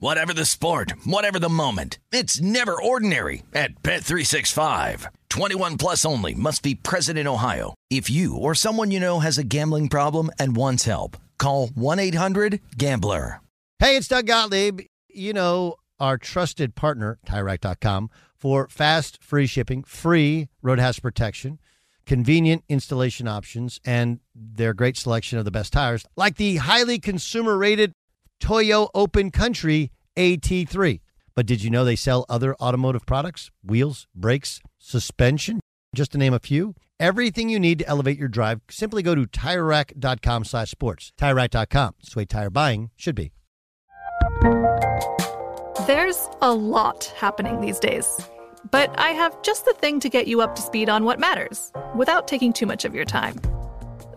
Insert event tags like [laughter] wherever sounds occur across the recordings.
Whatever the sport, whatever the moment, it's never ordinary at Bet365. 21 plus only must be present in Ohio. If you or someone you know has a gambling problem and wants help, call 1-800-GAMBLER. Hey, it's Doug Gottlieb. You know our trusted partner, TireRack.com, for fast, free shipping, free road hazard protection, convenient installation options, and their great selection of the best tires, like the highly consumer-rated Toyo Open Country AT3. But did you know they sell other automotive products? Wheels, brakes, suspension, just to name a few. Everything you need to elevate your drive, simply go to TireRack.com slash sports. TireRack.com. It's the way tire buying should be. There's a lot happening these days. But I have just the thing to get you up to speed on what matters without taking too much of your time.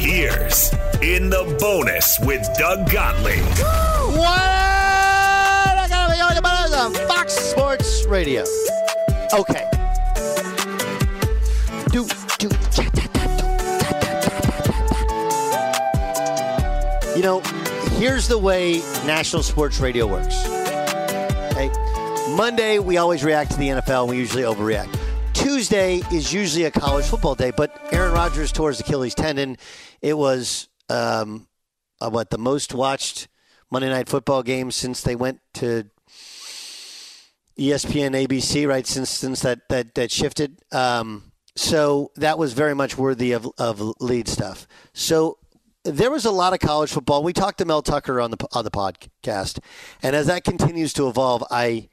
Here's In the Bonus with Doug Gottlieb. What? I gotta be on Fox Sports Radio. Okay. Do, do, ta, ta, ta. You know, here's the way national sports radio works. Okay. Monday, we always react to the NFL, and we usually overreact. Tuesday is usually a college football day, but Aaron Rodgers tore his Achilles tendon. It was um, uh, what the most watched Monday Night Football game since they went to ESPN, ABC, right? Since since that that that shifted. Um, so that was very much worthy of of lead stuff. So there was a lot of college football. We talked to Mel Tucker on the on the podcast, and as that continues to evolve, I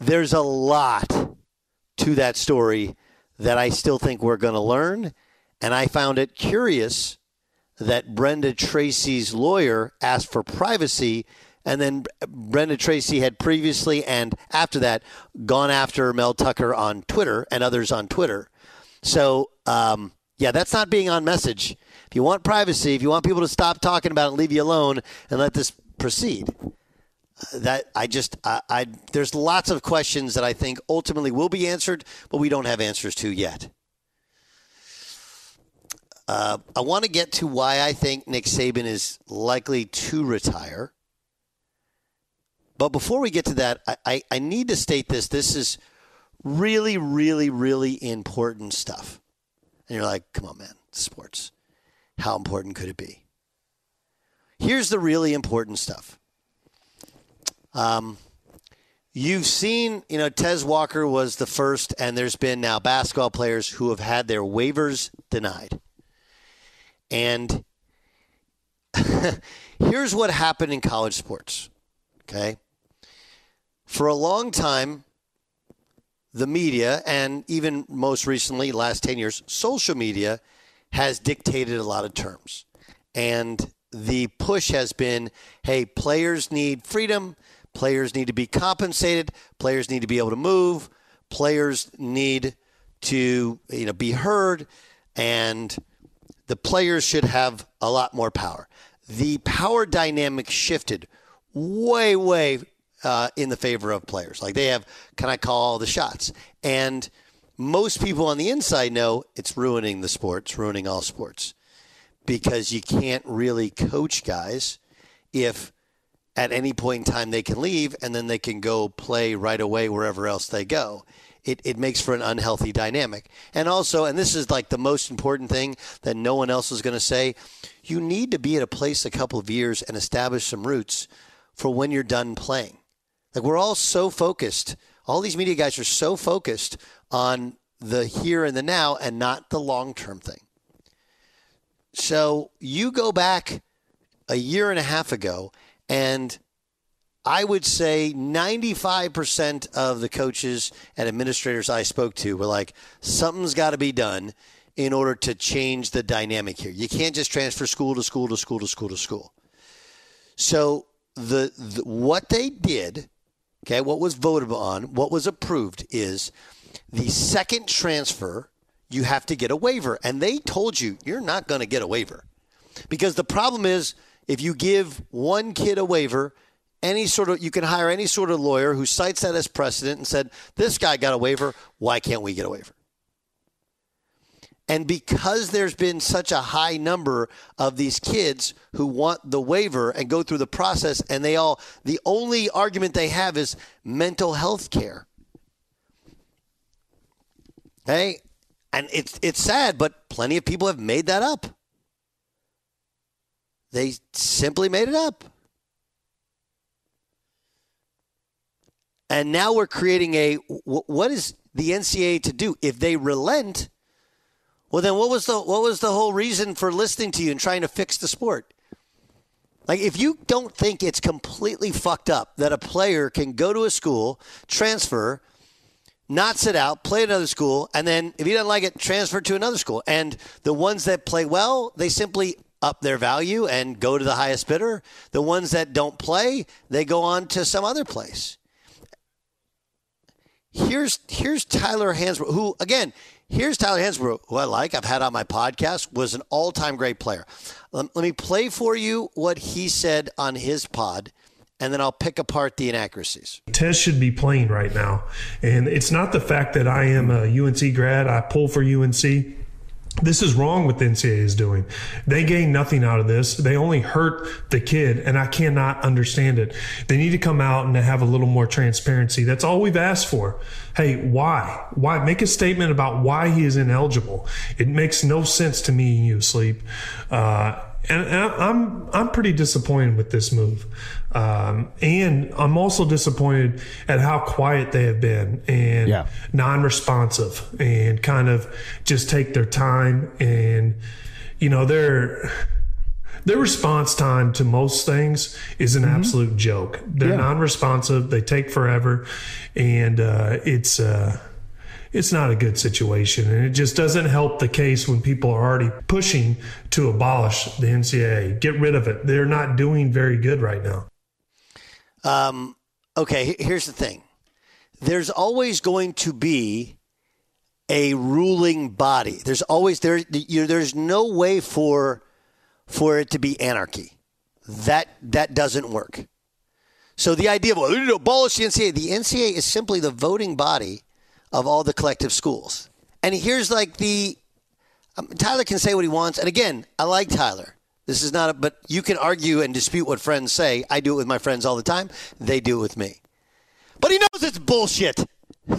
there's a lot to that story that I still think we're going to learn. And I found it curious that Brenda Tracy's lawyer asked for privacy. And then Brenda Tracy had previously and after that gone after Mel Tucker on Twitter and others on Twitter. So, um, yeah, that's not being on message. If you want privacy, if you want people to stop talking about it, leave you alone and let this proceed that I just I, I there's lots of questions that I think ultimately will be answered, but we don't have answers to yet. Uh, I want to get to why I think Nick Saban is likely to retire. But before we get to that, I, I, I need to state this. This is really, really, really important stuff. And you're like, come on, man, sports. How important could it be? Here's the really important stuff. Um, you've seen, you know, Tez Walker was the first, and there's been now basketball players who have had their waivers denied. And [laughs] here's what happened in college sports. Okay. For a long time, the media, and even most recently, last 10 years, social media has dictated a lot of terms. And the push has been hey, players need freedom, players need to be compensated, players need to be able to move, players need to you know be heard, and the players should have a lot more power. The power dynamic shifted way, way uh, in the favor of players. Like they have, can I call all the shots? And most people on the inside know it's ruining the sport, it's ruining all sports because you can't really coach guys if at any point in time they can leave and then they can go play right away wherever else they go. It, it makes for an unhealthy dynamic. And also, and this is like the most important thing that no one else is going to say, you need to be at a place a couple of years and establish some roots for when you're done playing. Like we're all so focused, all these media guys are so focused on the here and the now and not the long term thing. So you go back a year and a half ago, and I would say 95% of the coaches and administrators I spoke to were like, something's got to be done in order to change the dynamic here. You can't just transfer school to school to school to school to school. So the, the what they did, okay, what was voted on, what was approved is the second transfer you have to get a waiver. And they told you you're not going to get a waiver. Because the problem is if you give one kid a waiver, any sort of you can hire any sort of lawyer who cites that as precedent and said, This guy got a waiver, why can't we get a waiver? And because there's been such a high number of these kids who want the waiver and go through the process, and they all, the only argument they have is mental health care. Hey, and it's, it's sad, but plenty of people have made that up. They simply made it up. And now we're creating a what is the NCAA to do if they relent? Well, then what was the what was the whole reason for listening to you and trying to fix the sport? Like if you don't think it's completely fucked up that a player can go to a school, transfer, not sit out, play at another school, and then if he doesn't like it, transfer to another school. And the ones that play well, they simply up their value and go to the highest bidder. The ones that don't play, they go on to some other place. Here's here's Tyler Hansbrough, who again, here's Tyler Hansbrough, who I like. I've had on my podcast, was an all-time great player. Let, let me play for you what he said on his pod and then I'll pick apart the inaccuracies. Tez should be playing right now. And it's not the fact that I am a UNC grad, I pull for UNC. This is wrong what the NCAA is doing. They gain nothing out of this. They only hurt the kid, and I cannot understand it. They need to come out and have a little more transparency. That's all we've asked for. Hey, why? Why? Make a statement about why he is ineligible. It makes no sense to me and you, Sleep. Uh, and, I'm I'm pretty disappointed with this move. Um, and I'm also disappointed at how quiet they have been and yeah. non-responsive and kind of just take their time and you know their their response time to most things is an mm-hmm. absolute joke. They're yeah. non-responsive. They take forever, and uh, it's. Uh, it's not a good situation. And it just doesn't help the case when people are already pushing to abolish the NCAA, get rid of it. They're not doing very good right now. Um, okay, here's the thing there's always going to be a ruling body. There's always there. You, there's no way for for it to be anarchy. That that doesn't work. So the idea of well, abolish the NCAA. The NCAA is simply the voting body of all the collective schools. And here's like the um, Tyler can say what he wants. And again, I like Tyler. This is not a, but you can argue and dispute what friends say. I do it with my friends all the time. They do it with me. But he knows it's bullshit.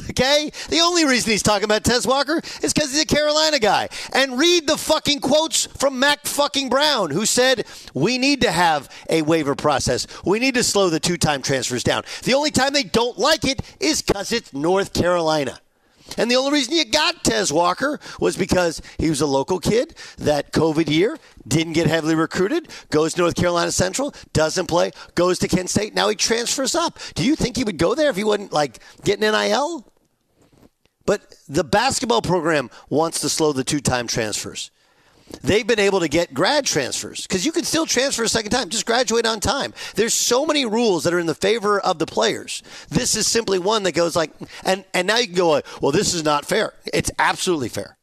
Okay? The only reason he's talking about Tez Walker is because he's a Carolina guy. And read the fucking quotes from Mack fucking Brown, who said, We need to have a waiver process. We need to slow the two time transfers down. The only time they don't like it is because it's North Carolina. And the only reason you got Tez Walker was because he was a local kid that COVID year didn't get heavily recruited, goes to North Carolina Central, doesn't play, goes to Kent State. Now he transfers up. Do you think he would go there if he wasn't like getting NIL? But the basketball program wants to slow the two time transfers they've been able to get grad transfers because you can still transfer a second time. Just graduate on time. There's so many rules that are in the favor of the players. This is simply one that goes like, and and now you can go, well, this is not fair. It's absolutely fair.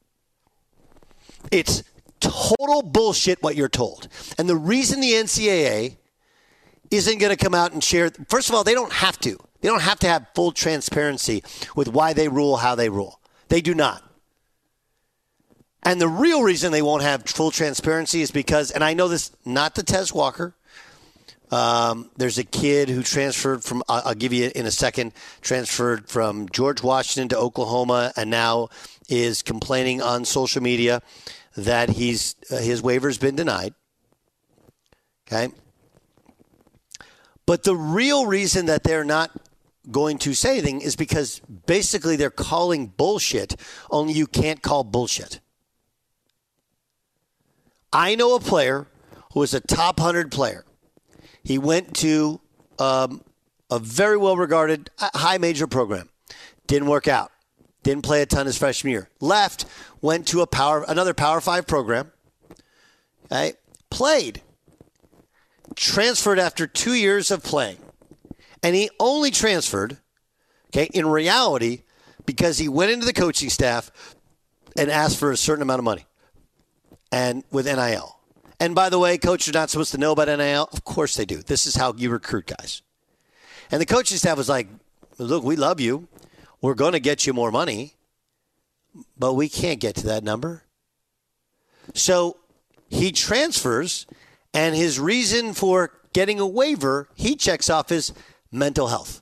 It's total bullshit what you're told. And the reason the NCAA isn't going to come out and share, first of all, they don't have to. They don't have to have full transparency with why they rule how they rule. They do not. And the real reason they won't have full transparency is because, and I know this, not the Tez Walker. Um, there's a kid who transferred from, I'll, I'll give you in a second, transferred from George Washington to Oklahoma and now is complaining on social media that he's uh, his waiver's been denied. Okay. But the real reason that they're not going to say anything is because basically they're calling bullshit, only you can't call bullshit. I know a player who was a top 100 player. He went to um, a very well regarded high major program. Didn't work out. Didn't play a ton his freshman year. Left, went to a power another Power Five program. Right? Played. Transferred after two years of playing. And he only transferred, okay, in reality, because he went into the coaching staff and asked for a certain amount of money. And with NIL. And by the way, coaches are not supposed to know about NIL. Of course they do. This is how you recruit guys. And the coaching staff was like, look, we love you. We're going to get you more money, but we can't get to that number. So he transfers, and his reason for getting a waiver, he checks off his mental health.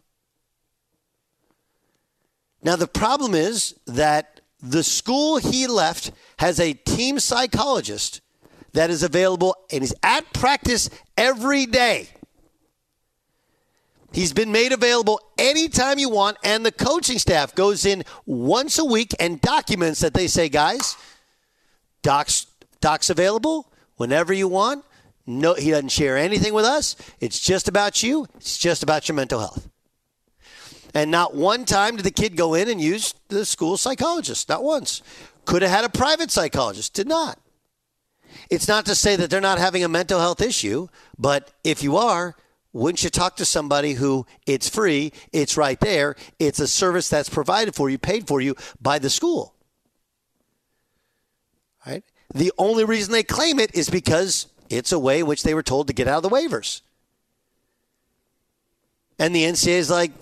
Now, the problem is that the school he left has a team psychologist that is available and is at practice every day. He's been made available anytime you want, and the coaching staff goes in once a week and documents that they say, guys, Doc's, Doc's available whenever you want. No, he doesn't share anything with us. It's just about you. It's just about your mental health. And not one time did the kid go in and use the school psychologist. Not once. Could have had a private psychologist. Did not. It's not to say that they're not having a mental health issue, but if you are, wouldn't you talk to somebody who it's free, it's right there, it's a service that's provided for you, paid for you by the school? Right? The only reason they claim it is because it's a way in which they were told to get out of the waivers. And the NCAA is like,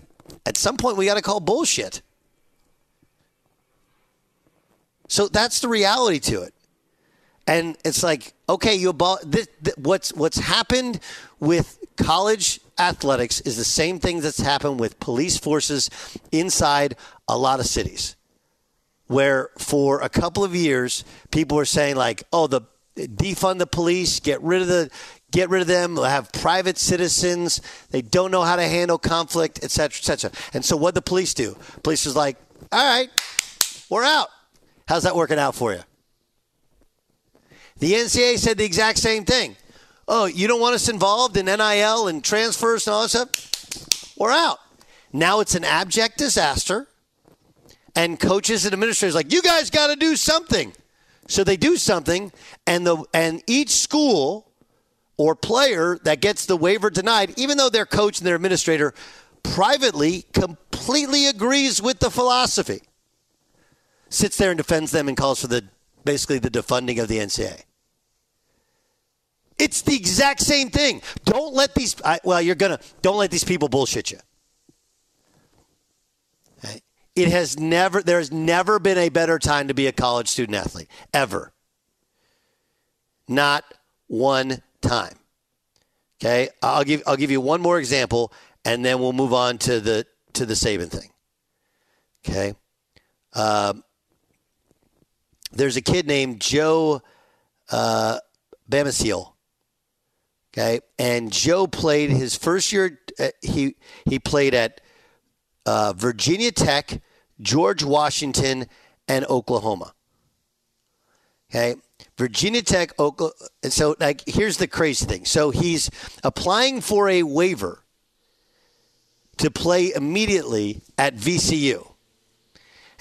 at some point, we got to call bullshit. So that's the reality to it. And it's like, okay, you about this, this, what's what's happened with college athletics is the same thing that's happened with police forces inside a lot of cities. Where for a couple of years, people were saying like, "Oh, the defund the police, get rid of the get rid of them, have private citizens, they don't know how to handle conflict, etc., etc." And so what the police do? Police is like, "All right, we're out." How's that working out for you? The NCAA said the exact same thing. Oh, you don't want us involved in NIL and transfers and all that stuff? We're out. Now it's an abject disaster. And coaches and administrators like, you guys got to do something. So they do something, and the and each school or player that gets the waiver denied, even though their coach and their administrator privately completely agrees with the philosophy, sits there and defends them and calls for the basically the defunding of the NCAA. It's the exact same thing. Don't let these, I, well, you're to, don't let these people bullshit you. It has never, there has never been a better time to be a college student athlete, ever. Not one time. Okay, I'll give I'll give you one more example, and then we'll move on to the to the Saban thing. Okay, um, there's a kid named Joe uh, Okay, and Joe played his first year. Uh, he he played at uh, Virginia Tech, George Washington, and Oklahoma. Okay, Virginia Tech, Oklahoma. And so, like, here's the crazy thing. So he's applying for a waiver to play immediately at VCU.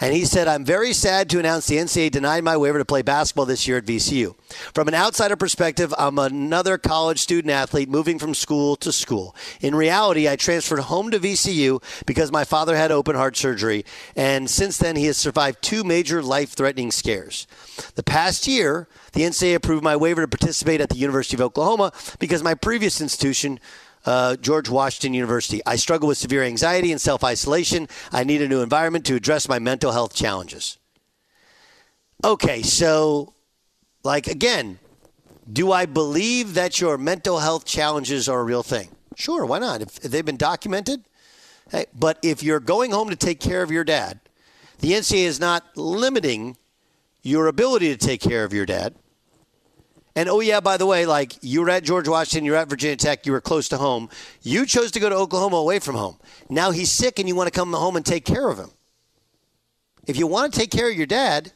And he said, I'm very sad to announce the NCAA denied my waiver to play basketball this year at VCU. From an outsider perspective, I'm another college student athlete moving from school to school. In reality, I transferred home to VCU because my father had open heart surgery. And since then, he has survived two major life threatening scares. The past year, the NCAA approved my waiver to participate at the University of Oklahoma because my previous institution uh, George Washington University. I struggle with severe anxiety and self isolation. I need a new environment to address my mental health challenges. Okay, so, like, again, do I believe that your mental health challenges are a real thing? Sure, why not? If, they've been documented. Hey, but if you're going home to take care of your dad, the NCAA is not limiting your ability to take care of your dad. And oh yeah, by the way, like you were at George Washington, you were at Virginia Tech, you were close to home. You chose to go to Oklahoma away from home. Now he's sick and you want to come home and take care of him. If you want to take care of your dad,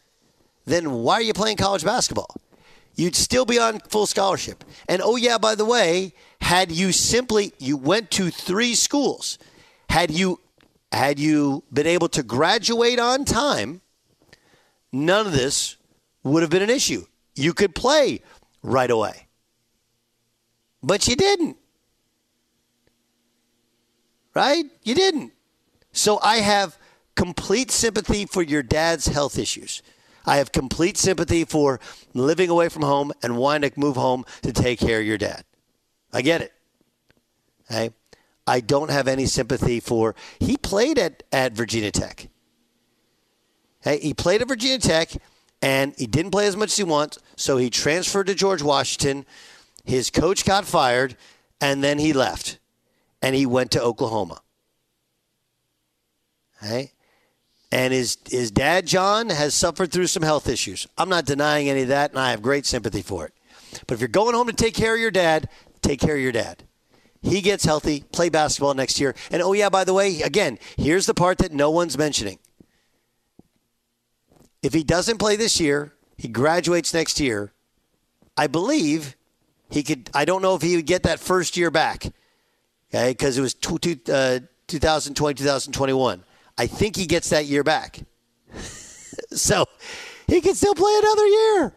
then why are you playing college basketball? you'd still be on full scholarship. And oh yeah, by the way, had you simply you went to three schools, had you had you been able to graduate on time, none of this would have been an issue. You could play right away. But you didn't. Right? You didn't. So I have complete sympathy for your dad's health issues. I have complete sympathy for living away from home and wanting to move home to take care of your dad. I get it. Okay? I don't have any sympathy for. He played at, at Virginia Tech. Hey, he played at Virginia Tech, and he didn't play as much as he wants, so he transferred to George Washington. His coach got fired, and then he left, and he went to Oklahoma. Hey, and his his dad John has suffered through some health issues. I'm not denying any of that, and I have great sympathy for it. But if you're going home to take care of your dad, take care of your dad. He gets healthy, play basketball next year. And oh yeah, by the way, again, here's the part that no one's mentioning. If he doesn't play this year, he graduates next year. I believe he could. I don't know if he would get that first year back. Okay, because it was two, two, uh, 2020, 2021. I think he gets that year back. [laughs] so he can still play another year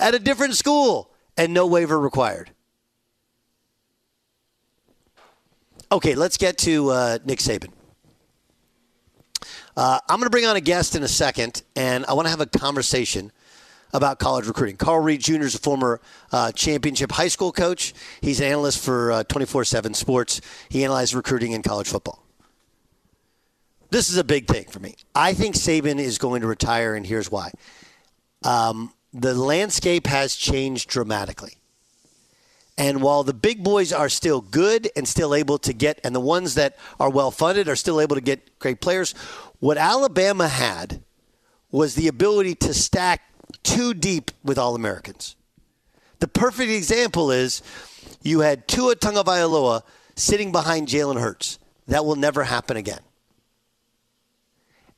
at a different school and no waiver required. Okay, let's get to uh, Nick Saban. Uh, I'm going to bring on a guest in a second, and I want to have a conversation about college recruiting. Carl Reed Jr. is a former uh, championship high school coach. He's an analyst for 24 uh, 7 Sports. He analyzes recruiting in college football. This is a big thing for me. I think Saban is going to retire, and here's why. Um, the landscape has changed dramatically. And while the big boys are still good and still able to get, and the ones that are well funded are still able to get great players, what Alabama had was the ability to stack too deep with All Americans. The perfect example is you had Tua Tagovailoa sitting behind Jalen Hurts. That will never happen again.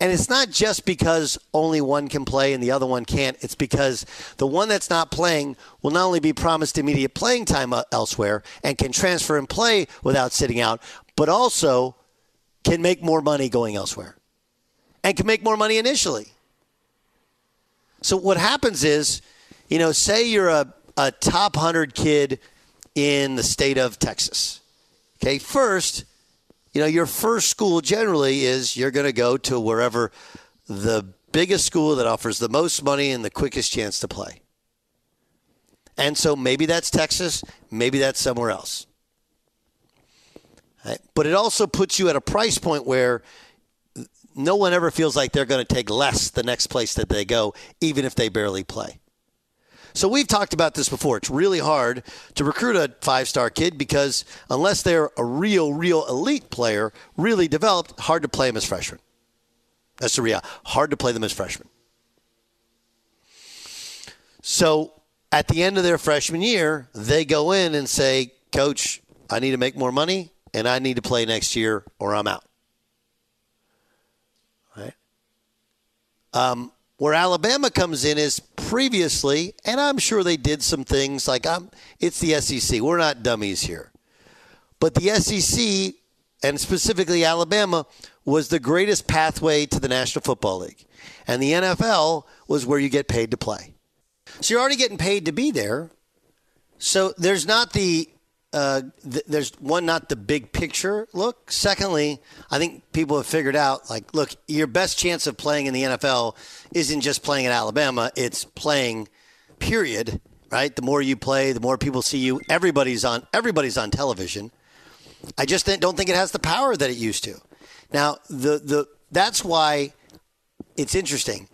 And it's not just because only one can play and the other one can't. It's because the one that's not playing will not only be promised immediate playing time elsewhere and can transfer and play without sitting out, but also can make more money going elsewhere and can make more money initially. So what happens is, you know, say you're a, a top 100 kid in the state of Texas. Okay, first, you know, your first school generally is you're going to go to wherever the biggest school that offers the most money and the quickest chance to play. And so maybe that's Texas, maybe that's somewhere else. Right? But it also puts you at a price point where no one ever feels like they're going to take less the next place that they go, even if they barely play. So we've talked about this before. It's really hard to recruit a five star kid because unless they're a real, real elite player, really developed, hard to play them as freshmen. That's the reality. Hard to play them as freshmen. So at the end of their freshman year, they go in and say, Coach, I need to make more money and I need to play next year or I'm out. Um, where Alabama comes in is previously, and I'm sure they did some things like I'm, it's the SEC. We're not dummies here. But the SEC, and specifically Alabama, was the greatest pathway to the National Football League. And the NFL was where you get paid to play. So you're already getting paid to be there. So there's not the uh, th- there's one, not the big picture look. Secondly, I think people have figured out like, look, your best chance of playing in the NFL isn't just playing at Alabama; it's playing. Period. Right. The more you play, the more people see you. Everybody's on. Everybody's on television. I just don't think it has the power that it used to. Now, the the that's why it's interesting.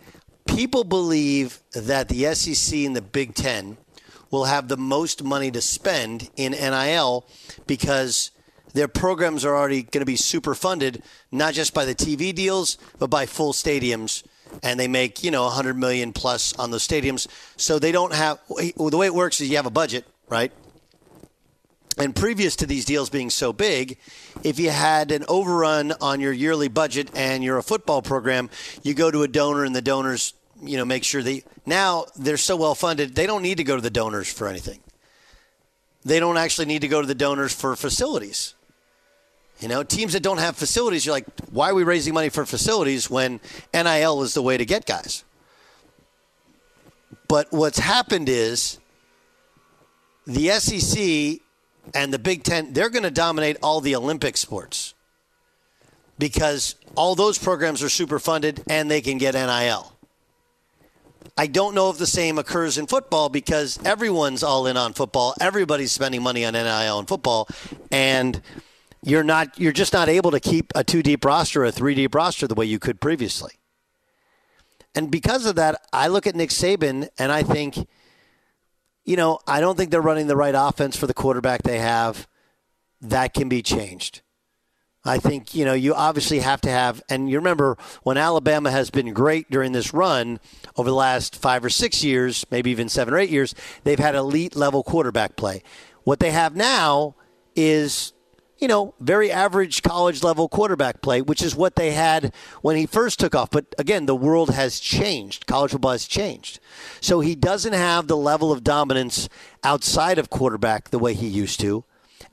People believe that the SEC and the Big Ten will have the most money to spend in NIL because their programs are already going to be super funded, not just by the TV deals, but by full stadiums. And they make, you know, 100 million plus on those stadiums. So they don't have, the way it works is you have a budget, right? And previous to these deals being so big, if you had an overrun on your yearly budget and you're a football program, you go to a donor and the donor's you know make sure they now they're so well funded they don't need to go to the donors for anything. They don't actually need to go to the donors for facilities. You know, teams that don't have facilities, you're like, why are we raising money for facilities when NIL is the way to get guys? But what's happened is the SEC and the Big Ten, they're going to dominate all the Olympic sports because all those programs are super funded and they can get NIL. I don't know if the same occurs in football because everyone's all in on football. Everybody's spending money on NIL and football, and you're not you're just not able to keep a two deep roster, a three deep roster the way you could previously. And because of that, I look at Nick Saban and I think, you know, I don't think they're running the right offense for the quarterback they have. That can be changed. I think, you know, you obviously have to have, and you remember when Alabama has been great during this run over the last five or six years, maybe even seven or eight years, they've had elite level quarterback play. What they have now is, you know, very average college level quarterback play, which is what they had when he first took off. But again, the world has changed. College football has changed. So he doesn't have the level of dominance outside of quarterback the way he used to.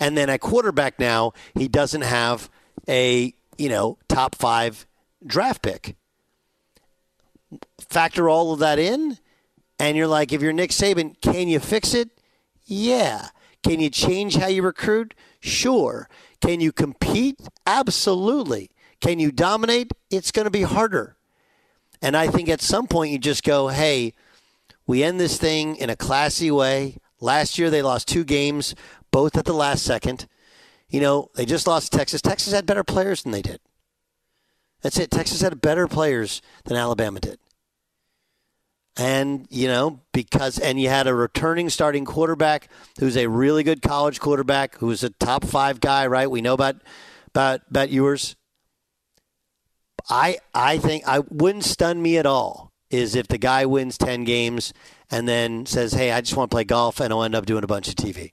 And then at quarterback now, he doesn't have a you know top five draft pick. Factor all of that in, and you're like, if you're Nick Saban, can you fix it? Yeah. Can you change how you recruit? Sure. Can you compete? Absolutely. Can you dominate? It's going to be harder. And I think at some point you just go, hey, we end this thing in a classy way. Last year they lost two games, both at the last second. You know, they just lost Texas. Texas had better players than they did. That's it. Texas had better players than Alabama did. And, you know, because, and you had a returning starting quarterback who's a really good college quarterback, who's a top five guy, right? We know about, about, about yours. I, I think I wouldn't stun me at all is if the guy wins 10 games and then says, hey, I just want to play golf and I'll end up doing a bunch of TV.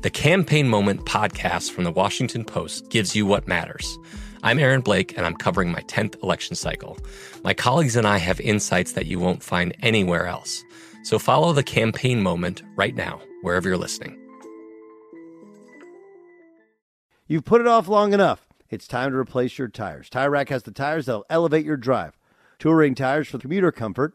the Campaign Moment podcast from the Washington Post gives you what matters. I'm Aaron Blake, and I'm covering my 10th election cycle. My colleagues and I have insights that you won't find anywhere else. So follow the Campaign Moment right now, wherever you're listening. You've put it off long enough. It's time to replace your tires. Tire Rack has the tires that'll elevate your drive. Touring tires for commuter comfort,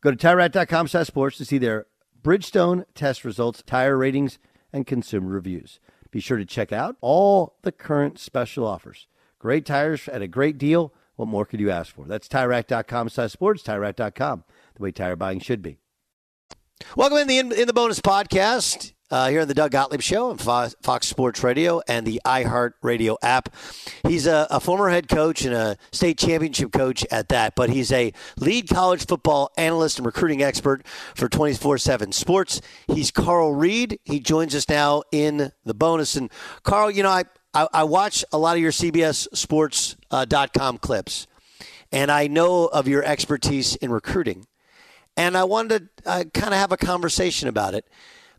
Go to TireRack.com sports to see their Bridgestone test results, tire ratings, and consumer reviews. Be sure to check out all the current special offers. Great tires at a great deal. What more could you ask for? That's TireRack.com slash sports, TireRack.com, the way tire buying should be. Welcome in the in, in the bonus podcast. Uh, here on the Doug Gottlieb Show on Fox Sports Radio and the iHeart Radio app. He's a, a, former head coach and a state championship coach at that, but he's a lead college football analyst and recruiting expert for 24 7 Sports. He's Carl Reed. He joins us now in the bonus. And Carl, you know, I, I, I watch a lot of your CBS Sports.com uh, clips, and I know of your expertise in recruiting. And I wanted to uh, kind of have a conversation about it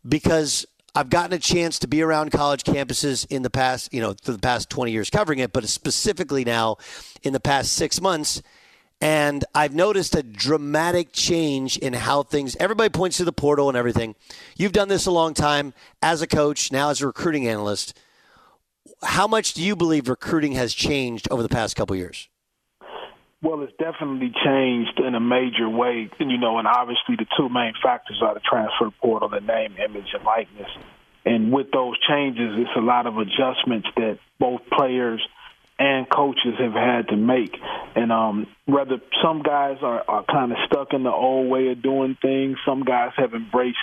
because I've gotten a chance to be around college campuses in the past, you know, for the past 20 years covering it, but specifically now in the past six months. And I've noticed a dramatic change in how things, everybody points to the portal and everything. You've done this a long time as a coach, now as a recruiting analyst. How much do you believe recruiting has changed over the past couple years? Well, it's definitely changed in a major way, you know, and obviously the two main factors are the transfer portal, the name, image, and likeness. And with those changes, it's a lot of adjustments that both players and coaches have had to make. And um, whether some guys are, are kind of stuck in the old way of doing things, some guys have embraced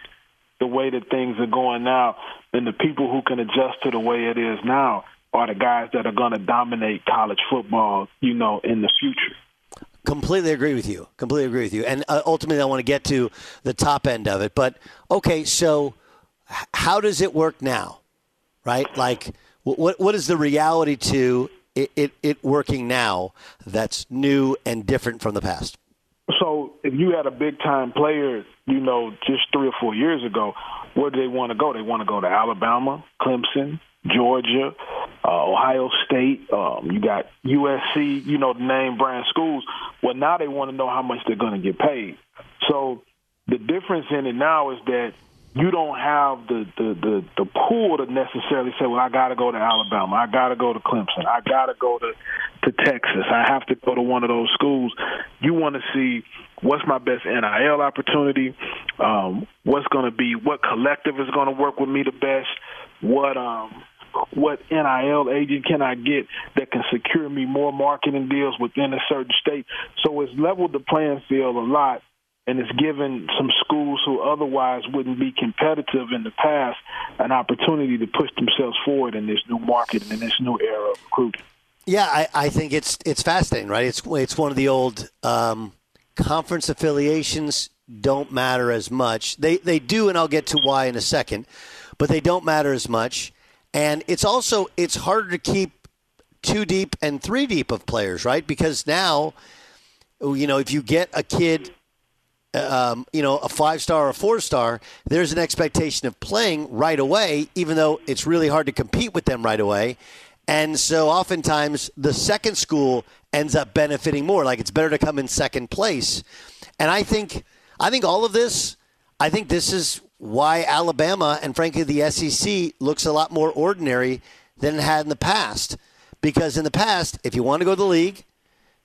the way that things are going now. And the people who can adjust to the way it is now are the guys that are going to dominate college football, you know, in the future. Completely agree with you. Completely agree with you. And uh, ultimately, I want to get to the top end of it. But okay, so how does it work now? Right? Like, what what is the reality to it, it, it working now that's new and different from the past? So, if you had a big time player, you know, just three or four years ago, where do they want to go? They want to go to Alabama, Clemson, Georgia, uh, Ohio State. Um, you got USC. You know the name brand schools. Well, now they want to know how much they're going to get paid. So the difference in it now is that you don't have the the the, the pool to necessarily say, well, I got to go to Alabama, I got to go to Clemson, I got to go to to Texas, I have to go to one of those schools. You want to see what's my best NIL opportunity, um, what's going to be, what collective is going to work with me the best, what um what NIL agent can I get that can secure me more marketing deals within a certain state. So it's leveled the playing field a lot and it's given some schools who otherwise wouldn't be competitive in the past an opportunity to push themselves forward in this new market and in this new era of recruiting. Yeah, I, I think it's it's fascinating, right? It's it's one of the old um, conference affiliations don't matter as much. They they do, and I'll get to why in a second, but they don't matter as much. And it's also it's harder to keep two deep and three deep of players, right? Because now, you know, if you get a kid, um, you know, a five star or a four star, there's an expectation of playing right away, even though it's really hard to compete with them right away. And so oftentimes the second school ends up benefiting more. Like it's better to come in second place. And I think I think all of this, I think this is why Alabama and frankly the SEC looks a lot more ordinary than it had in the past. Because in the past, if you want to go to the league,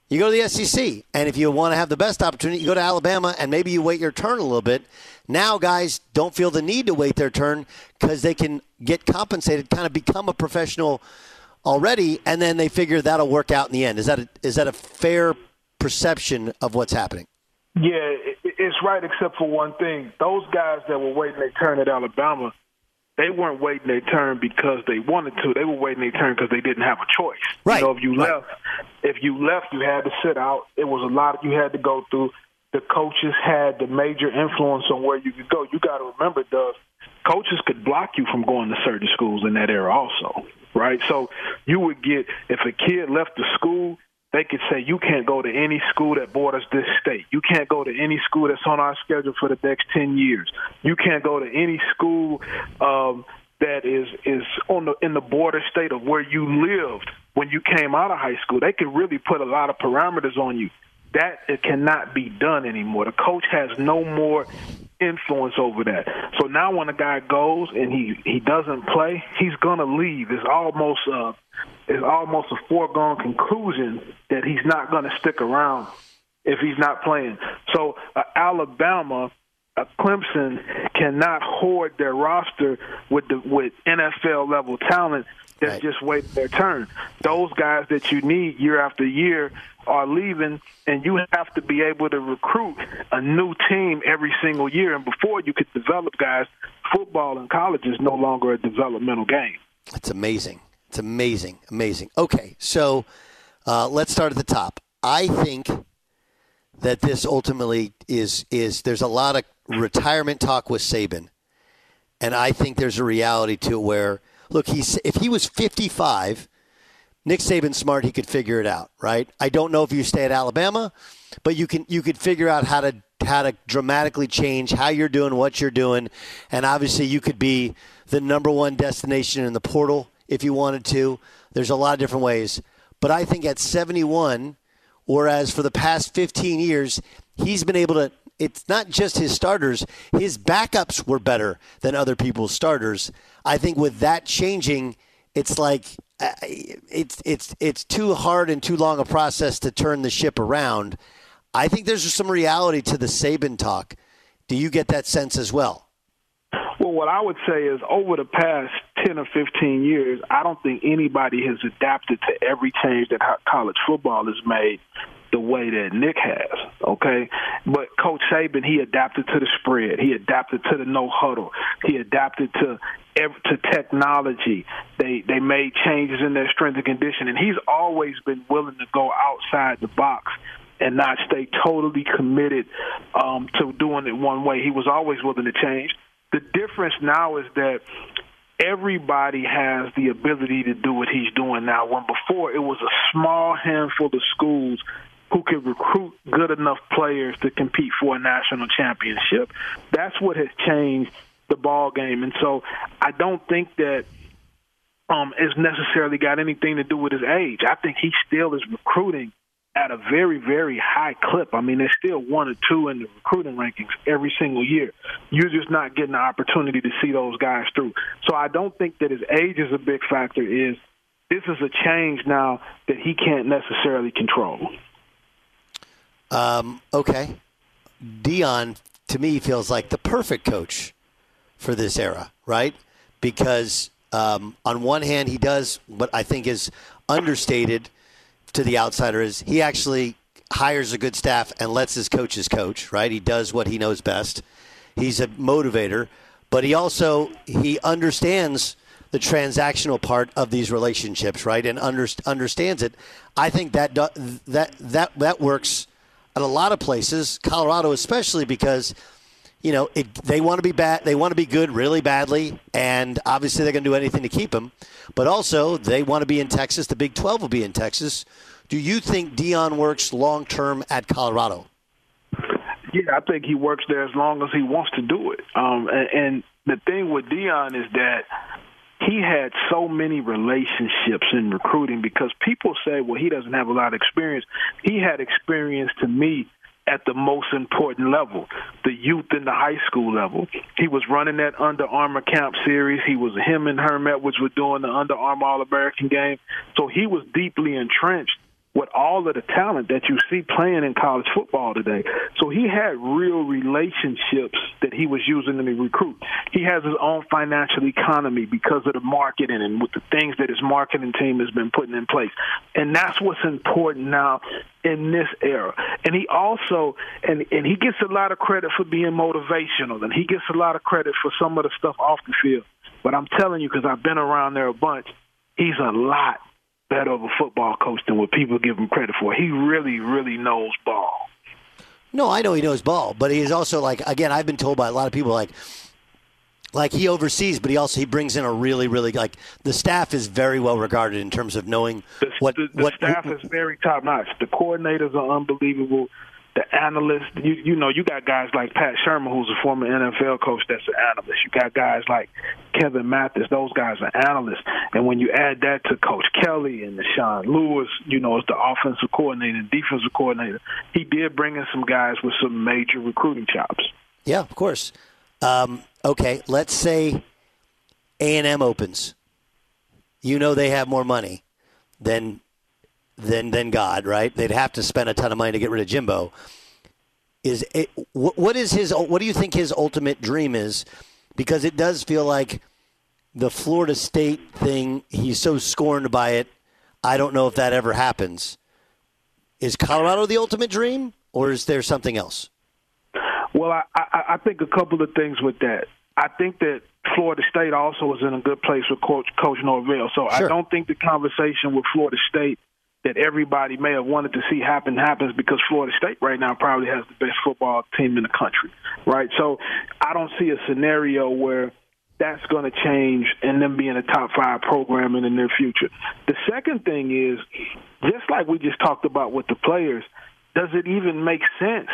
you go to the SEC. And if you want to have the best opportunity, you go to Alabama and maybe you wait your turn a little bit. Now, guys don't feel the need to wait their turn because they can get compensated, kind of become a professional already, and then they figure that'll work out in the end. Is that a, is that a fair perception of what's happening? Yeah, it's right, except for one thing. Those guys that were waiting their turn at Alabama, they weren't waiting their turn because they wanted to. They were waiting their turn because they didn't have a choice. Right. You know, if you right. left, if you left, you had to sit out. It was a lot you had to go through. The coaches had the major influence on where you could go. You got to remember, Doug, coaches could block you from going to certain schools in that era also, right? So you would get if a kid left the school they could say you can't go to any school that borders this state. You can't go to any school that's on our schedule for the next ten years. You can't go to any school um, that is is on the in the border state of where you lived when you came out of high school. They could really put a lot of parameters on you. That it cannot be done anymore. The coach has no more influence over that. So now when a guy goes and he he doesn't play, he's gonna leave. It's almost uh it's almost a foregone conclusion that he's not gonna stick around if he's not playing. So uh, Alabama uh, Clemson cannot hoard their roster with the with NFL level talent that's right. just waiting their turn. Those guys that you need year after year are leaving, and you have to be able to recruit a new team every single year. And before you could develop guys, football in college is no longer a developmental game. It's amazing. It's amazing, amazing. Okay, so uh, let's start at the top. I think that this ultimately is is there's a lot of retirement talk with Saban, and I think there's a reality to where look, he's if he was 55, Nick Saban's smart, he could figure it out, right? I don't know if you stay at Alabama, but you can you could figure out how to how to dramatically change how you're doing what you're doing, and obviously you could be the number one destination in the portal if you wanted to. There's a lot of different ways, but I think at 71, whereas for the past 15 years he's been able to it's not just his starters, his backups were better than other people's starters. I think with that changing, it's like uh, it's it's it's too hard and too long a process to turn the ship around. I think there's some reality to the Saban talk. Do you get that sense as well? Well, what I would say is over the past 10 or 15 years, I don't think anybody has adapted to every change that college football has made the way that Nick has, okay? But Coach Saban, he adapted to the spread. He adapted to the no huddle. He adapted to to technology. They they made changes in their strength and conditioning. And he's always been willing to go outside the box and not stay totally committed um, to doing it one way. He was always willing to change. The difference now is that everybody has the ability to do what he's doing now. When before it was a small handful of schools who could recruit good enough players to compete for a national championship. That's what has changed the ball game, and so I don't think that um, it's necessarily got anything to do with his age. I think he still is recruiting at a very, very high clip. I mean, they're still one or two in the recruiting rankings every single year. You're just not getting the opportunity to see those guys through. So I don't think that his age is a big factor. Is this is a change now that he can't necessarily control. Um, okay. Deion, to me, feels like the perfect coach for this era, right? Because um, on one hand, he does what I think is understated to the outsider is he actually hires a good staff and lets his coaches coach, right? He does what he knows best. He's a motivator, but he also he understands the transactional part of these relationships, right? And under, understands it. I think that that that that works at a lot of places, Colorado especially, because you know it, they want to be bad, they want to be good really badly, and obviously they're going to do anything to keep him. But also they want to be in Texas. The Big Twelve will be in Texas. Do you think Deion works long term at Colorado? Yeah, I think he works there as long as he wants to do it. Um, and, and the thing with Deion is that he had so many relationships in recruiting because people say, well, he doesn't have a lot of experience. He had experience to me at the most important level, the youth and the high school level. He was running that Under Armour Camp Series. He was him and Herm Edwards were doing the Under Armour All American game. So he was deeply entrenched with all of the talent that you see playing in college football today. So he had real relationships that he was using to recruit. He has his own financial economy because of the marketing and with the things that his marketing team has been putting in place. And that's what's important now in this era. And he also and and he gets a lot of credit for being motivational and he gets a lot of credit for some of the stuff off the field. But I'm telling you cuz I've been around there a bunch, he's a lot better of a football coach than what people give him credit for. He really, really knows ball. No, I know he knows ball, but he's also like again. I've been told by a lot of people like, like he oversees, but he also he brings in a really, really like the staff is very well regarded in terms of knowing the, what the, the what staff is very top notch. The coordinators are unbelievable the analysts. You you know you got guys like Pat Shurmur, who's a former NFL coach, that's an analyst. You got guys like Kevin Mathis; those guys are analysts. And when you add that to Coach Kelly and Sean Lewis, you know, as the offensive coordinator and defensive coordinator, he did bring in some guys with some major recruiting chops. Yeah, of course. Um, okay, let's say A and M opens. You know they have more money than than than God, right? They'd have to spend a ton of money to get rid of Jimbo. is it, what is his what do you think his ultimate dream is? Because it does feel like the Florida State thing. He's so scorned by it. I don't know if that ever happens. Is Colorado the ultimate dream, or is there something else? Well, I, I, I think a couple of things with that. I think that Florida State also is in a good place with Coach, Coach Norvell. So sure. I don't think the conversation with Florida State that everybody may have wanted to see happen happens because Florida State right now probably has the best football team in the country, right? So I don't see a scenario where that's going to change and them being a top five program in the near future. The second thing is, just like we just talked about with the players, does it even make sense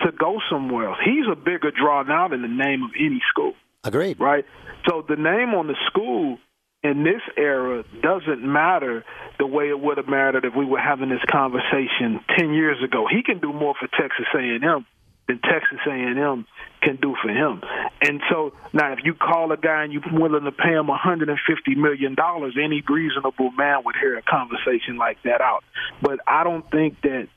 to go somewhere else? He's a bigger draw now than the name of any school. Agreed. Right? So the name on the school in this era doesn't matter the way it would have mattered if we were having this conversation 10 years ago. He can do more for Texas A&M than Texas A&M can do for him. And so now, if you call a guy and you're willing to pay him 150 million dollars, any reasonable man would hear a conversation like that out. But I don't think that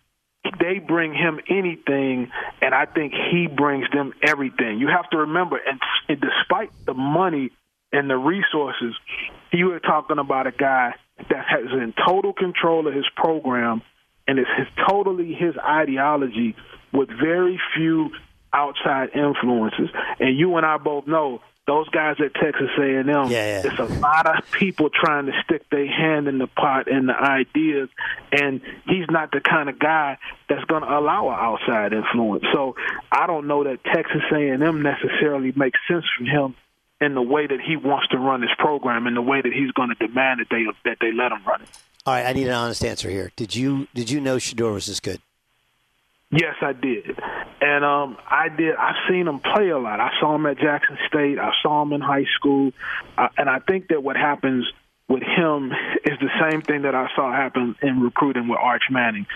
they bring him anything, and I think he brings them everything. You have to remember, and, and despite the money and the resources, you are talking about a guy that has in total control of his program, and it's his totally his ideology with very few outside influences. And you and I both know those guys at Texas A&M, yeah, yeah. it's a lot of people trying to stick their hand in the pot and the ideas, and he's not the kind of guy that's going to allow an outside influence. So I don't know that Texas A&M necessarily makes sense for him in the way that he wants to run his program, in the way that he's going to demand that they that they let him run it. All right, I need an honest answer here. Did you did you know Shedeur was this good? Yes, I did, and um, I did. I've seen him play a lot. I saw him at Jackson State. I saw him in high school, uh, and I think that what happens with him [laughs] is the same thing that I saw happen in recruiting with Arch Manning,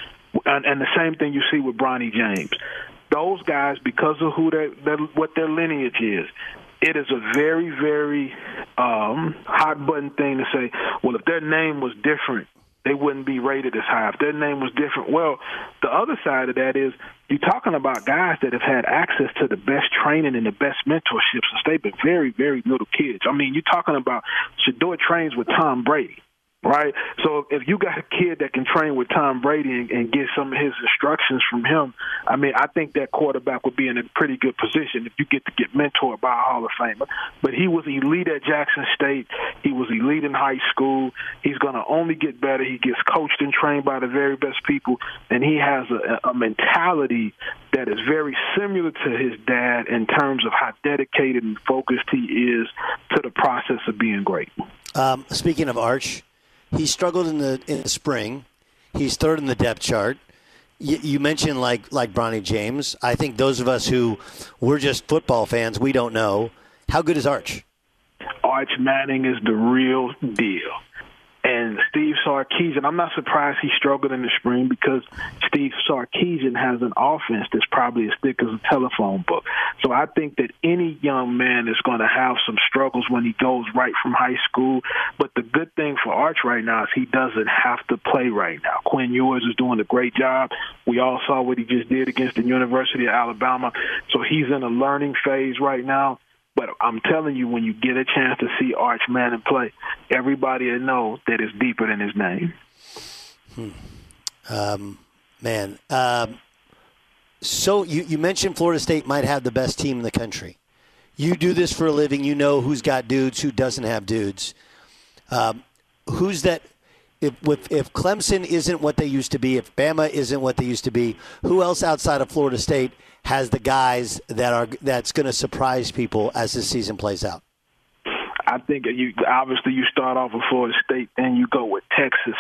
and, and the same thing you see with Bronny James. Those guys, because of who they, what their lineage is, it is a very, very um, hot button thing to say. Well, if their name was different, they wouldn't be rated as high. If their name was different, well, the other side of that is you're talking about guys that have had access to the best training and the best mentorship since they've been very, very little kids. I mean, you're talking about Shedeur trains with Tom Brady right? So if you got a kid that can train with Tom Brady and, and get some of his instructions from him, I mean, I think that quarterback would be in a pretty good position if you get to get mentored by a Hall of Famer. But he was elite at Jackson State. He was elite in high school. He's going to only get better. He gets coached and trained by the very best people, and he has a, a mentality that is very similar to his dad in terms of how dedicated and focused he is to the process of being great. Um, speaking of Arch, he struggled in the in the spring. He's third in the depth chart. You, you mentioned like like Bronny James. I think those of us who we're just football fans, we don't know how good is Arch. Arch Manning is the real deal. And Steve Sarkisian, I'm not surprised he struggled in the spring because Steve Sarkisian has an offense that's probably as thick as a telephone book. So I think that any young man is going to have some struggles when he goes right from high school. But the good thing for Arch right now is he doesn't have to play right now. Quinn Ewers is doing a great job. We all saw what he just did against the University of Alabama. So he's in a learning phase right now. But I'm telling you, when you get a chance to see Arch Manning play, everybody will know that it's deeper than his name. Hmm. Um, man, um, so you, you mentioned Florida State might have the best team in the country. You do this for a living. You know who's got dudes, who doesn't have dudes. Um, who's that? If, if, if Clemson isn't what they used to be, if Bama isn't what they used to be, who else outside of Florida State has the guys that are that's going to surprise people as this season plays out? I think you obviously you start off with Florida State, then you go with Texas,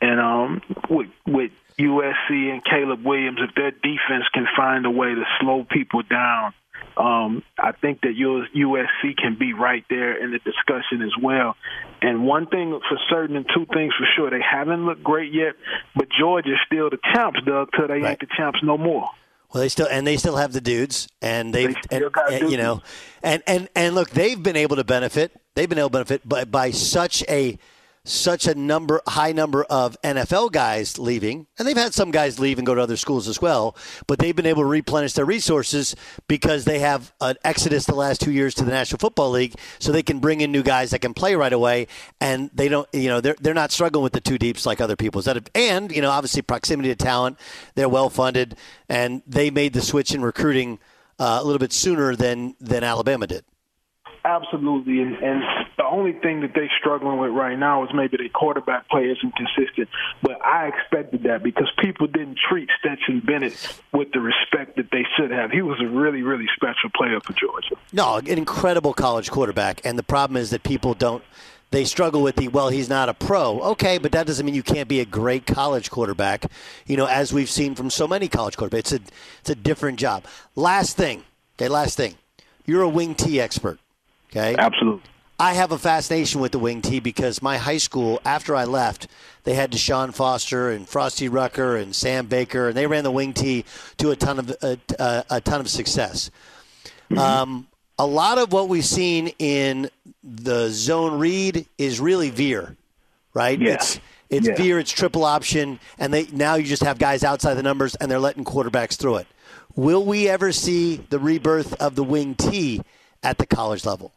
and um, with with USC and Caleb Williams. If their defense can find a way to slow people down, um, I think that USC can be right there in the discussion as well. And one thing for certain, and two things for sure, they haven't looked great yet, but Georgia's still the champs, Doug, till they right. ain't the champs no more. Well, they still and they still have the dudes, and they've they and, and, you know, and and and look, they've been able to benefit. They've been able to benefit by by such a such a number, high number of NFL guys leaving, and they've had some guys leave and go to other schools as well, but they've been able to replenish their resources because they have an exodus the last two years to the National Football League, so they can bring in new guys that can play right away, and they don't, you know, they're they're not struggling with the two deeps like other people's. That and you know, obviously proximity to talent, they're well funded, and they made the switch in recruiting uh, a little bit sooner than than Alabama did. Absolutely, and, and the only thing that they're struggling with right now is maybe their quarterback play isn't consistent. But I expected that because people didn't treat Stetson Bennett with the respect that they should have. He was a really, really special player for Georgia. No, an incredible college quarterback, and the problem is that people don't. They struggle with the well, he's not a pro. Okay, but that doesn't mean you can't be a great college quarterback. You know, as we've seen from so many college quarterbacks, it's a it's a different job. Last thing, okay, last thing. You're a wing T expert. Okay. Absolutely. I have a fascination with the wing T because my high school, after I left, they had Deshaun Foster and Frostee Rucker and Sam Baker, and they ran the wing T to a ton of a, a, a ton of success. Mm-hmm. Um, a lot of what we've seen in the zone read is really veer, right? Yeah. It's it's Yeah. veer, it's triple option, and they now you just have guys outside the numbers and they're letting quarterbacks through it. Will we ever see the rebirth of the wing T at the college level?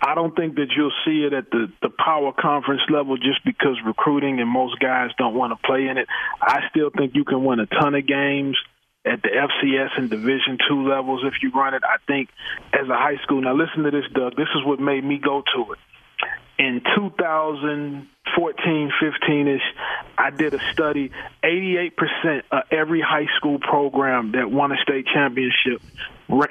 I don't think that you'll see it at the the power conference level just because recruiting and most guys don't want to play in it. I still think you can win a ton of games at the FCS and Division two levels if you run it. I think as a high school. Now listen to this, Doug. This is what made me go to it. In 2014, 15 ish, I did a study. 88% of every high school program that won a state championship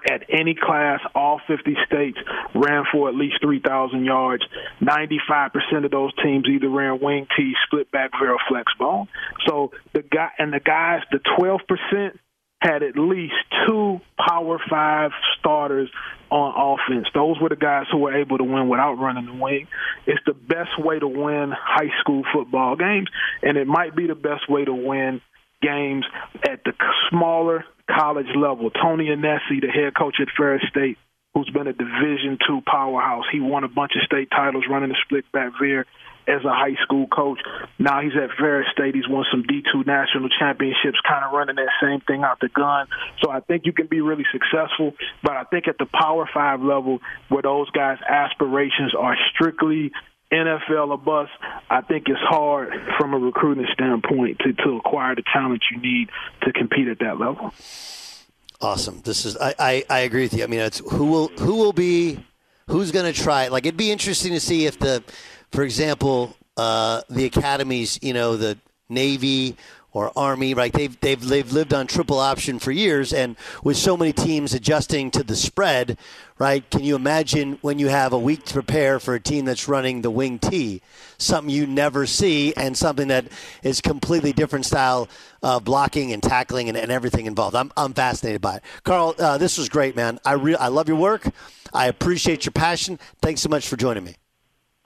at any class, all 50 states, ran for at least 3,000 yards. 95% of those teams either ran wing T, split back, Vera flex bone. So the guy and the guys, the 12% had at least two Power Five starters on offense. Those were the guys who were able to win without running the wing. It's the best way to win high school football games, and it might be the best way to win games at the smaller college level. Tony Annese, the head coach at Ferris State, who's been a Division two powerhouse, he won a bunch of state titles running the split back veer as a high school coach. Now he's at Ferris State. He's won some D2 national championships, kind of running that same thing out the gun. So I think you can be really successful. But I think at the Power Five level, where those guys' aspirations are strictly NFL or bust, I think it's hard from a recruiting standpoint to, to acquire the talent you need to compete at that level. Awesome. This is I, I, I agree with you. I mean, it's who will who will be who's going to try it. Like it'd be interesting to see if the, for example, uh, the academies, you know, the Navy or Army, right? They've they've they've lived on triple option for years, and with so many teams adjusting to the spread, right? Can you imagine when you have a week to prepare for a team that's running the wing T, something you never see, and something that is completely different style of blocking and tackling and, and everything involved. I'm I'm fascinated by it. Carl, uh, this was great, man. I re- I love your work. I appreciate your passion. Thanks so much for joining me.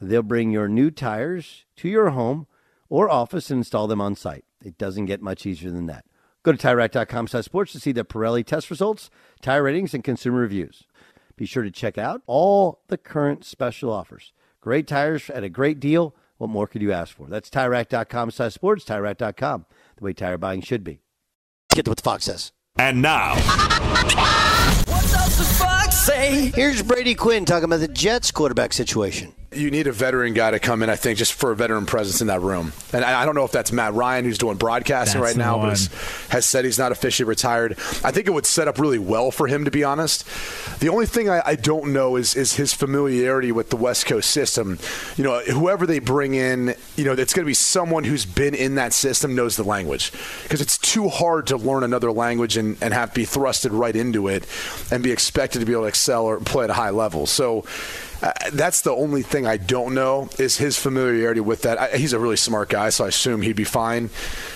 They'll bring your new tires to your home or office and install them on site. It doesn't get much easier than that. Go to TireRack.com sports to see the Pirelli test results, tire ratings, and consumer reviews. Be sure to check out all the current special offers. Great tires at a great deal. What more could you ask for? That's TireRack.com sports, TireRack.com, the way tire buying should be. Get to what the Fox says. And now. [laughs] What does the Fox say? Here's Brady Quinn talking about the Jets quarterback situation. You need a veteran guy to come in, I think, just for a veteran presence in that room. And I, I don't know if that's Matt Ryan, who's doing broadcasting That's right now, one. but has, has said he's not officially retired. I think it would set up really well for him, to be honest. The only thing I, I don't know is, is his familiarity with the West Coast system. You know, whoever they bring in, you know, it's going to be someone who's been in that system, knows the language. Because it's too hard to learn another language and, and have to be thrusted right into it and be expected to be able to excel or play at a high level. So, uh, that's the only thing I don't know is his familiarity with that. I, he's a really smart guy, so I assume he'd be fine.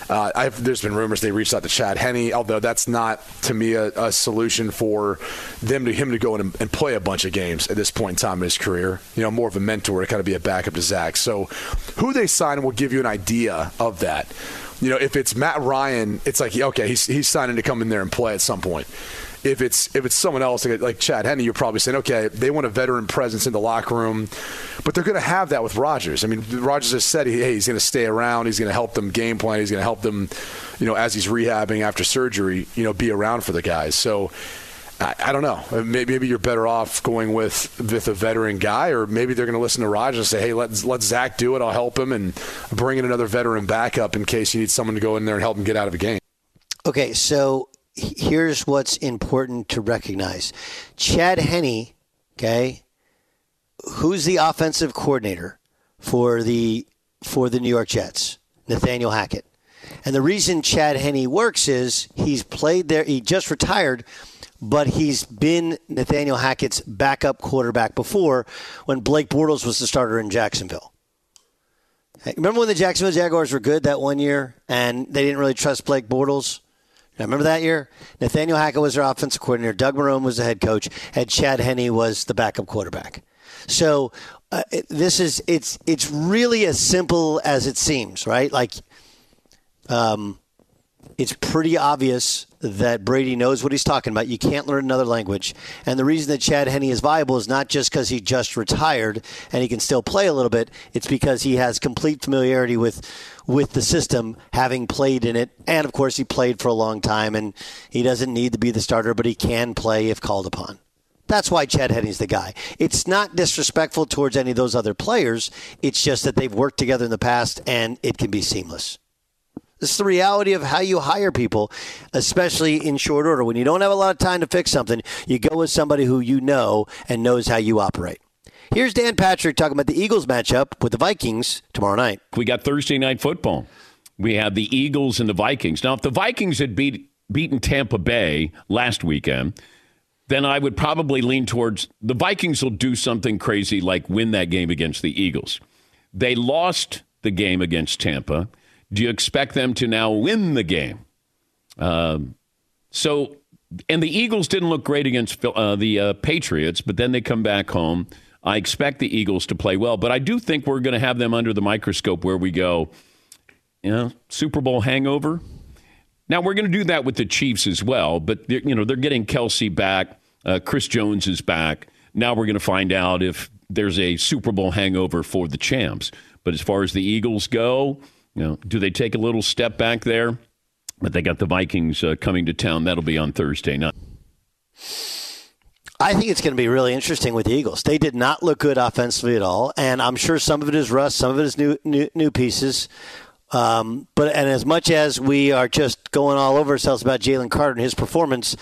Uh, there's been rumors they reached out to Chad Henne, although that's not to me a, a solution for them to him to go in and, and play a bunch of games at this point in time in his career. You know, more of a mentor to kind of be a backup to Zach. So, who they sign will give you an idea of that. You know, if it's Matt Ryan, it's like okay, he's he's signing to come in there and play at some point if it's if it's someone else like, like Chad Henne, you're probably saying, okay, they want a veteran presence in the locker room, but they're going to have that with Rodgers. I mean, Rodgers has said, hey, he's going to stay around, he's going to help them game plan, he's going to help them, you know, as he's rehabbing after surgery, you know, be around for the guys. So. I, don't know. Uh, maybe, maybe you're better off going with with a veteran guy, or maybe they're going to listen to Rodgers and say, "Hey, let let Zach do it. I'll help him, and bring in another veteran backup in case you need someone to go in there and help him get out of a game." Okay, so here's what's important to recognize Chad Henne, okay, who's the offensive coordinator for the for the New York Jets? Nathaniel Hackett. And the reason Chad Henne works is he's played there, he just retired, but he's been Nathaniel Hackett's backup quarterback before when Blake Bortles was the starter in Jacksonville. Remember when the Jacksonville Jaguars were good that one year and they didn't really trust Blake Bortles? Now, remember that year? Nathaniel Hackett was their offensive coordinator. Doug Marrone was the head coach, and Chad Henne was the backup quarterback. So uh, this is it's it's really as simple as it seems, right? Like, um, it's pretty obvious that Brady knows what he's talking about. You can't learn another language. And the reason that Chad Henne is viable is not just because he just retired and he can still play a little bit. It's because he has complete familiarity with with the system, having played in it. And of course, he played for a long time and he doesn't need to be the starter, but he can play if called upon. That's why Chad Henne's the guy. It's not disrespectful towards any of those other players. It's just that they've worked together in the past and it can be seamless. Is the reality of how you hire people, especially in short order. When you don't have a lot of time to fix something, you go with somebody who you know and knows how you operate. Here's Dan Patrick talking about the Eagles matchup with the Vikings tomorrow night. We got Thursday night football. We have the Eagles and the Vikings. Now, if the Vikings had beat, beaten Tampa Bay last weekend, then I would probably lean towards the Vikings will do something crazy like win that game against the Eagles. They lost the game against Tampa. Do you expect them to now win the game? Um, so, and the Eagles didn't look great against uh, the uh, Patriots, but then they come back home. I expect the Eagles to play well, but I do think we're going to have them under the microscope where we go, you know, Super Bowl hangover. Now we're going to do that with the Chiefs as well, but you know they're getting Kelce back, uh, Chris Jones is back. Now we're going to find out if there's a Super Bowl hangover for the champs. But as far as the Eagles go, you know, do they take a little step back there? But they got the Vikings uh, coming to town. That'll be on Thursday night. I think it's going to be really interesting with the Eagles. They did not look good offensively at all, and I'm sure some of it is rust, some of it is new new, new pieces. Um, but and as much as we are just going all over ourselves about Jalen Carter and his performance,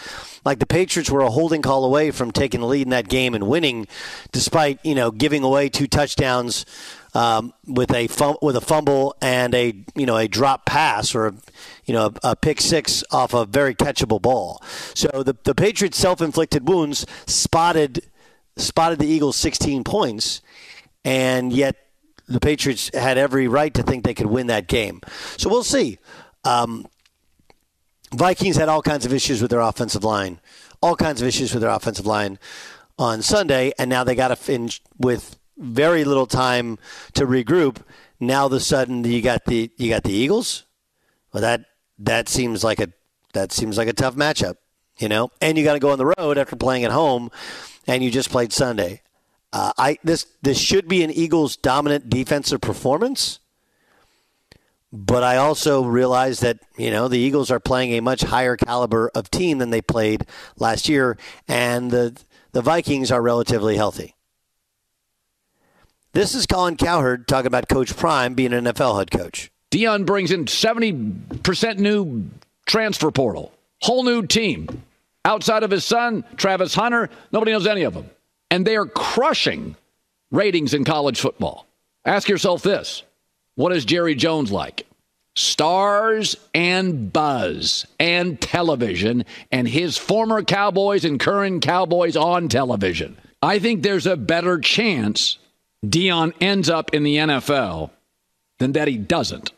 like the Patriots were a holding call away from taking the lead in that game and winning, despite you know giving away two touchdowns um, with a fum- with a fumble and a you know a drop pass or a, you know a, a pick six off a very catchable ball. So the the Patriots self inflicted wounds spotted spotted the Eagles 16 points, and yet the Patriots had every right to think they could win that game. So we'll see. Um, Vikings had all kinds of issues with their offensive line, all kinds of issues with their offensive line on Sunday, and now they got to finish with very little time to regroup. Now, the sudden you got the you got the Eagles. Well, that that seems like a that seems like a tough matchup, you know. And you got to go on the road after playing at home, and you just played Sunday. Uh, I this this should be an Eagles dominant defensive performance. But I also realize that, you know, the Eagles are playing a much higher caliber of team than they played last year, and the, the Vikings are relatively healthy. This is Colin Cowherd talking about Coach Prime being an NFL head coach. Deion brings in 70% new transfer portal, whole new team. Outside of his son, Travis Hunter, nobody knows any of them. And they are crushing ratings in college football. Ask yourself this what is Jerry Jones like? Stars and buzz and television, and his former Cowboys and current Cowboys on television. I think there's a better chance Deion ends up in the NFL than that he doesn't.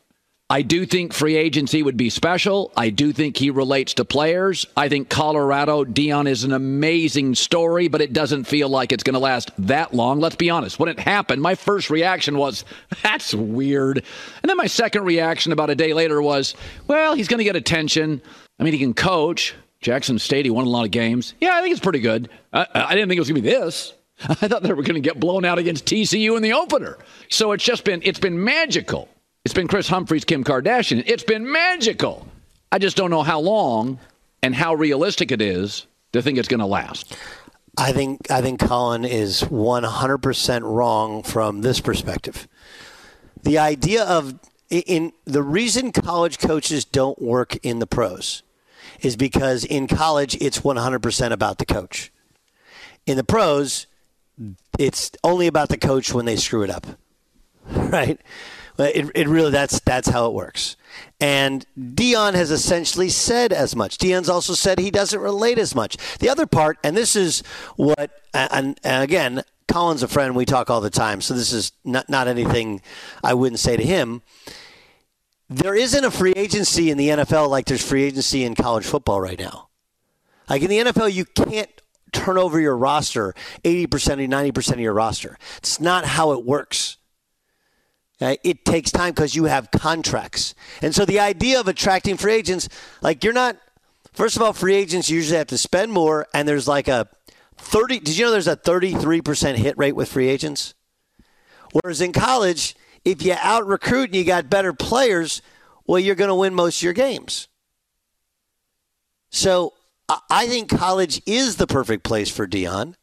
I do think free agency would be special. I do think he relates to players. I think Colorado, Deion is an amazing story, but it doesn't feel like it's going to last that long. Let's be honest. When it happened, my first reaction was, [laughs] that's weird. And then my second reaction about a day later was, well, he's going to get attention. I mean, he can coach. Jackson State, he won a lot of games. Yeah, I think it's pretty good. I, I didn't think it was going to be this. [laughs] I thought they were going to get blown out against TCU in the opener. So it's just been, it's been magical. It's been Kris Humphries, Kim Kardashian. It's been magical. I just don't know how long and how realistic it is to think it's going to last. I think I think Colin is 100% wrong from this perspective. The idea of in the reason college coaches don't work in the pros is because in college it's 100% about the coach. In the pros, it's only about the coach when they screw it up. [laughs] Right? It, it really that's that's how it works. And Deion has essentially said as much. Deion's also said he doesn't relate as much. The other part, and this is what, and, and again, Colin's a friend. We talk all the time, so this is not not anything I wouldn't say to him. There isn't a free agency in the NFL like there's free agency in college football right now. Like in the NFL, you can't turn over your roster 80% or 90% of your roster. It's not how it works. Uh, it takes time because you have contracts. And so the idea of attracting free agents, like you're not, first of all, free agents usually have to spend more, and there's like a 30, did you know there's a 33% hit rate with free agents? Whereas in college, if you out recruit and you got better players, well, you're going to win most of your games. So I think college is the perfect place for Deion.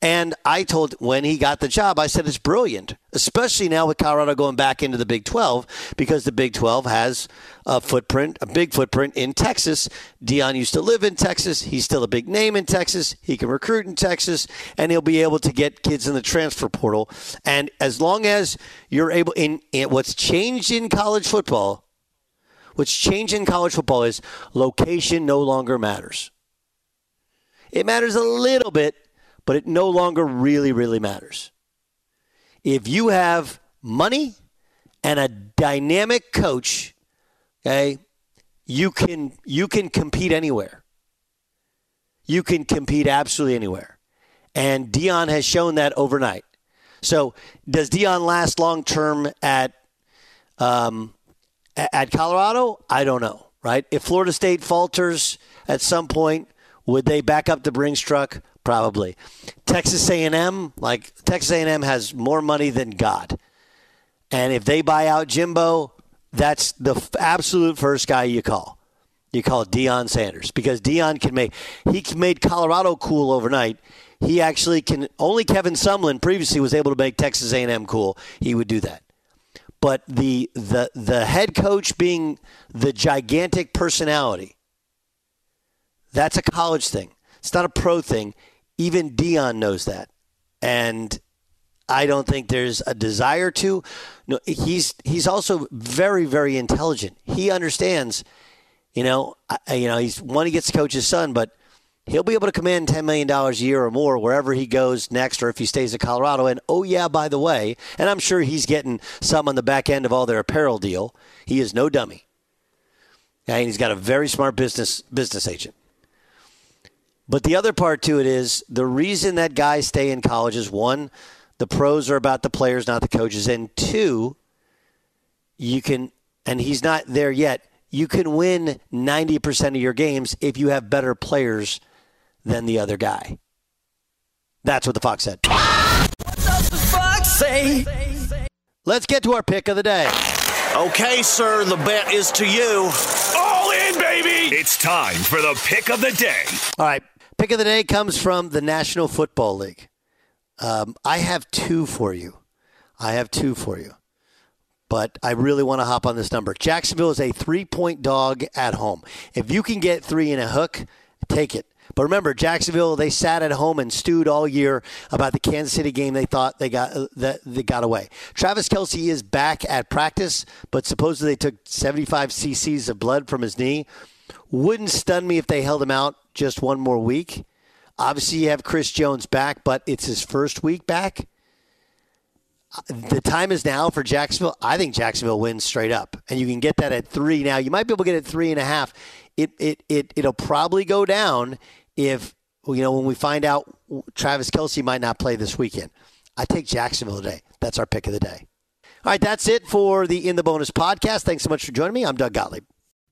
And I told when he got the job, I said it's brilliant, especially now with Colorado going back into the Big 12 because the Big 12 has a footprint, a big footprint in Texas. Deion used to live in Texas. He's still a big name in Texas. He can recruit in Texas, and he'll be able to get kids in the transfer portal. And as long as you're able, in, in what's changed in college football, what's changed in college football is location no longer matters. It matters a little bit but it no longer really, really matters. If you have money and a dynamic coach, okay, you can you can compete anywhere. You can compete absolutely anywhere. And Deion has shown that overnight. So does Deion last long term at um, at Colorado? I don't know. Right? If Florida State falters at some point, would they back up the Brinks truck? probably. Texas A&M, like Texas A&M has more money than God. And if they buy out Jimbo, that's the f- absolute first guy you call. You call Deion Sanders because Deion can make he made Colorado cool overnight. he actually can. Only Kevin Sumlin previously was able to make Texas A&M cool. He would do that. But the the the head coach being the gigantic personality, that's a college thing. It's not a pro thing. Even Deion knows that, and I don't think there's a desire to. No, he's he's also very very intelligent. He understands. You know, I, you know, he's one he gets to coach his son, but he'll be able to command $10 million a year or more wherever he goes next or if he stays at Colorado. And oh, yeah, by the way, and I'm sure he's getting some on the back end of all their apparel deal. He is no dummy. And he's got a very smart business business agent. But the other part to it is the reason that guys stay in college is one, the pros are about the players, not the coaches. And two, you can, and he's not there yet, you can win 90% of your games if you have better players than the other guy. That's what the Fox said. Fox say? Let's get to our pick of the day. Okay, sir, the bet is to you. All in, baby! It's time for the pick of the day. All right. Pick of the day comes from the National Football League. Um, I have two for you. I have two for you. But I really want to hop on this number. Jacksonville is a three point dog at home. If you can get three in a hook, take it. But remember, Jacksonville they sat at home and stewed all year about the Kansas City game. They thought they got uh, that they got away. Travis Kelce is back at practice, but supposedly they took 75 cc's of blood from his knee. Wouldn't stun me if they held him out just one more week. Obviously, you have Chris Jones back, but it's his first week back. The time is now for Jacksonville. I think Jacksonville wins straight up, and you can get that at three. Now you might be able to get it at three and a half. It it it it'll probably go down if you know when we find out Travis Kelce might not play this weekend. I take Jacksonville today. That's our pick of the day. All right, that's it for the In the Bonus podcast. Thanks so much for joining me. I'm Doug Gottlieb.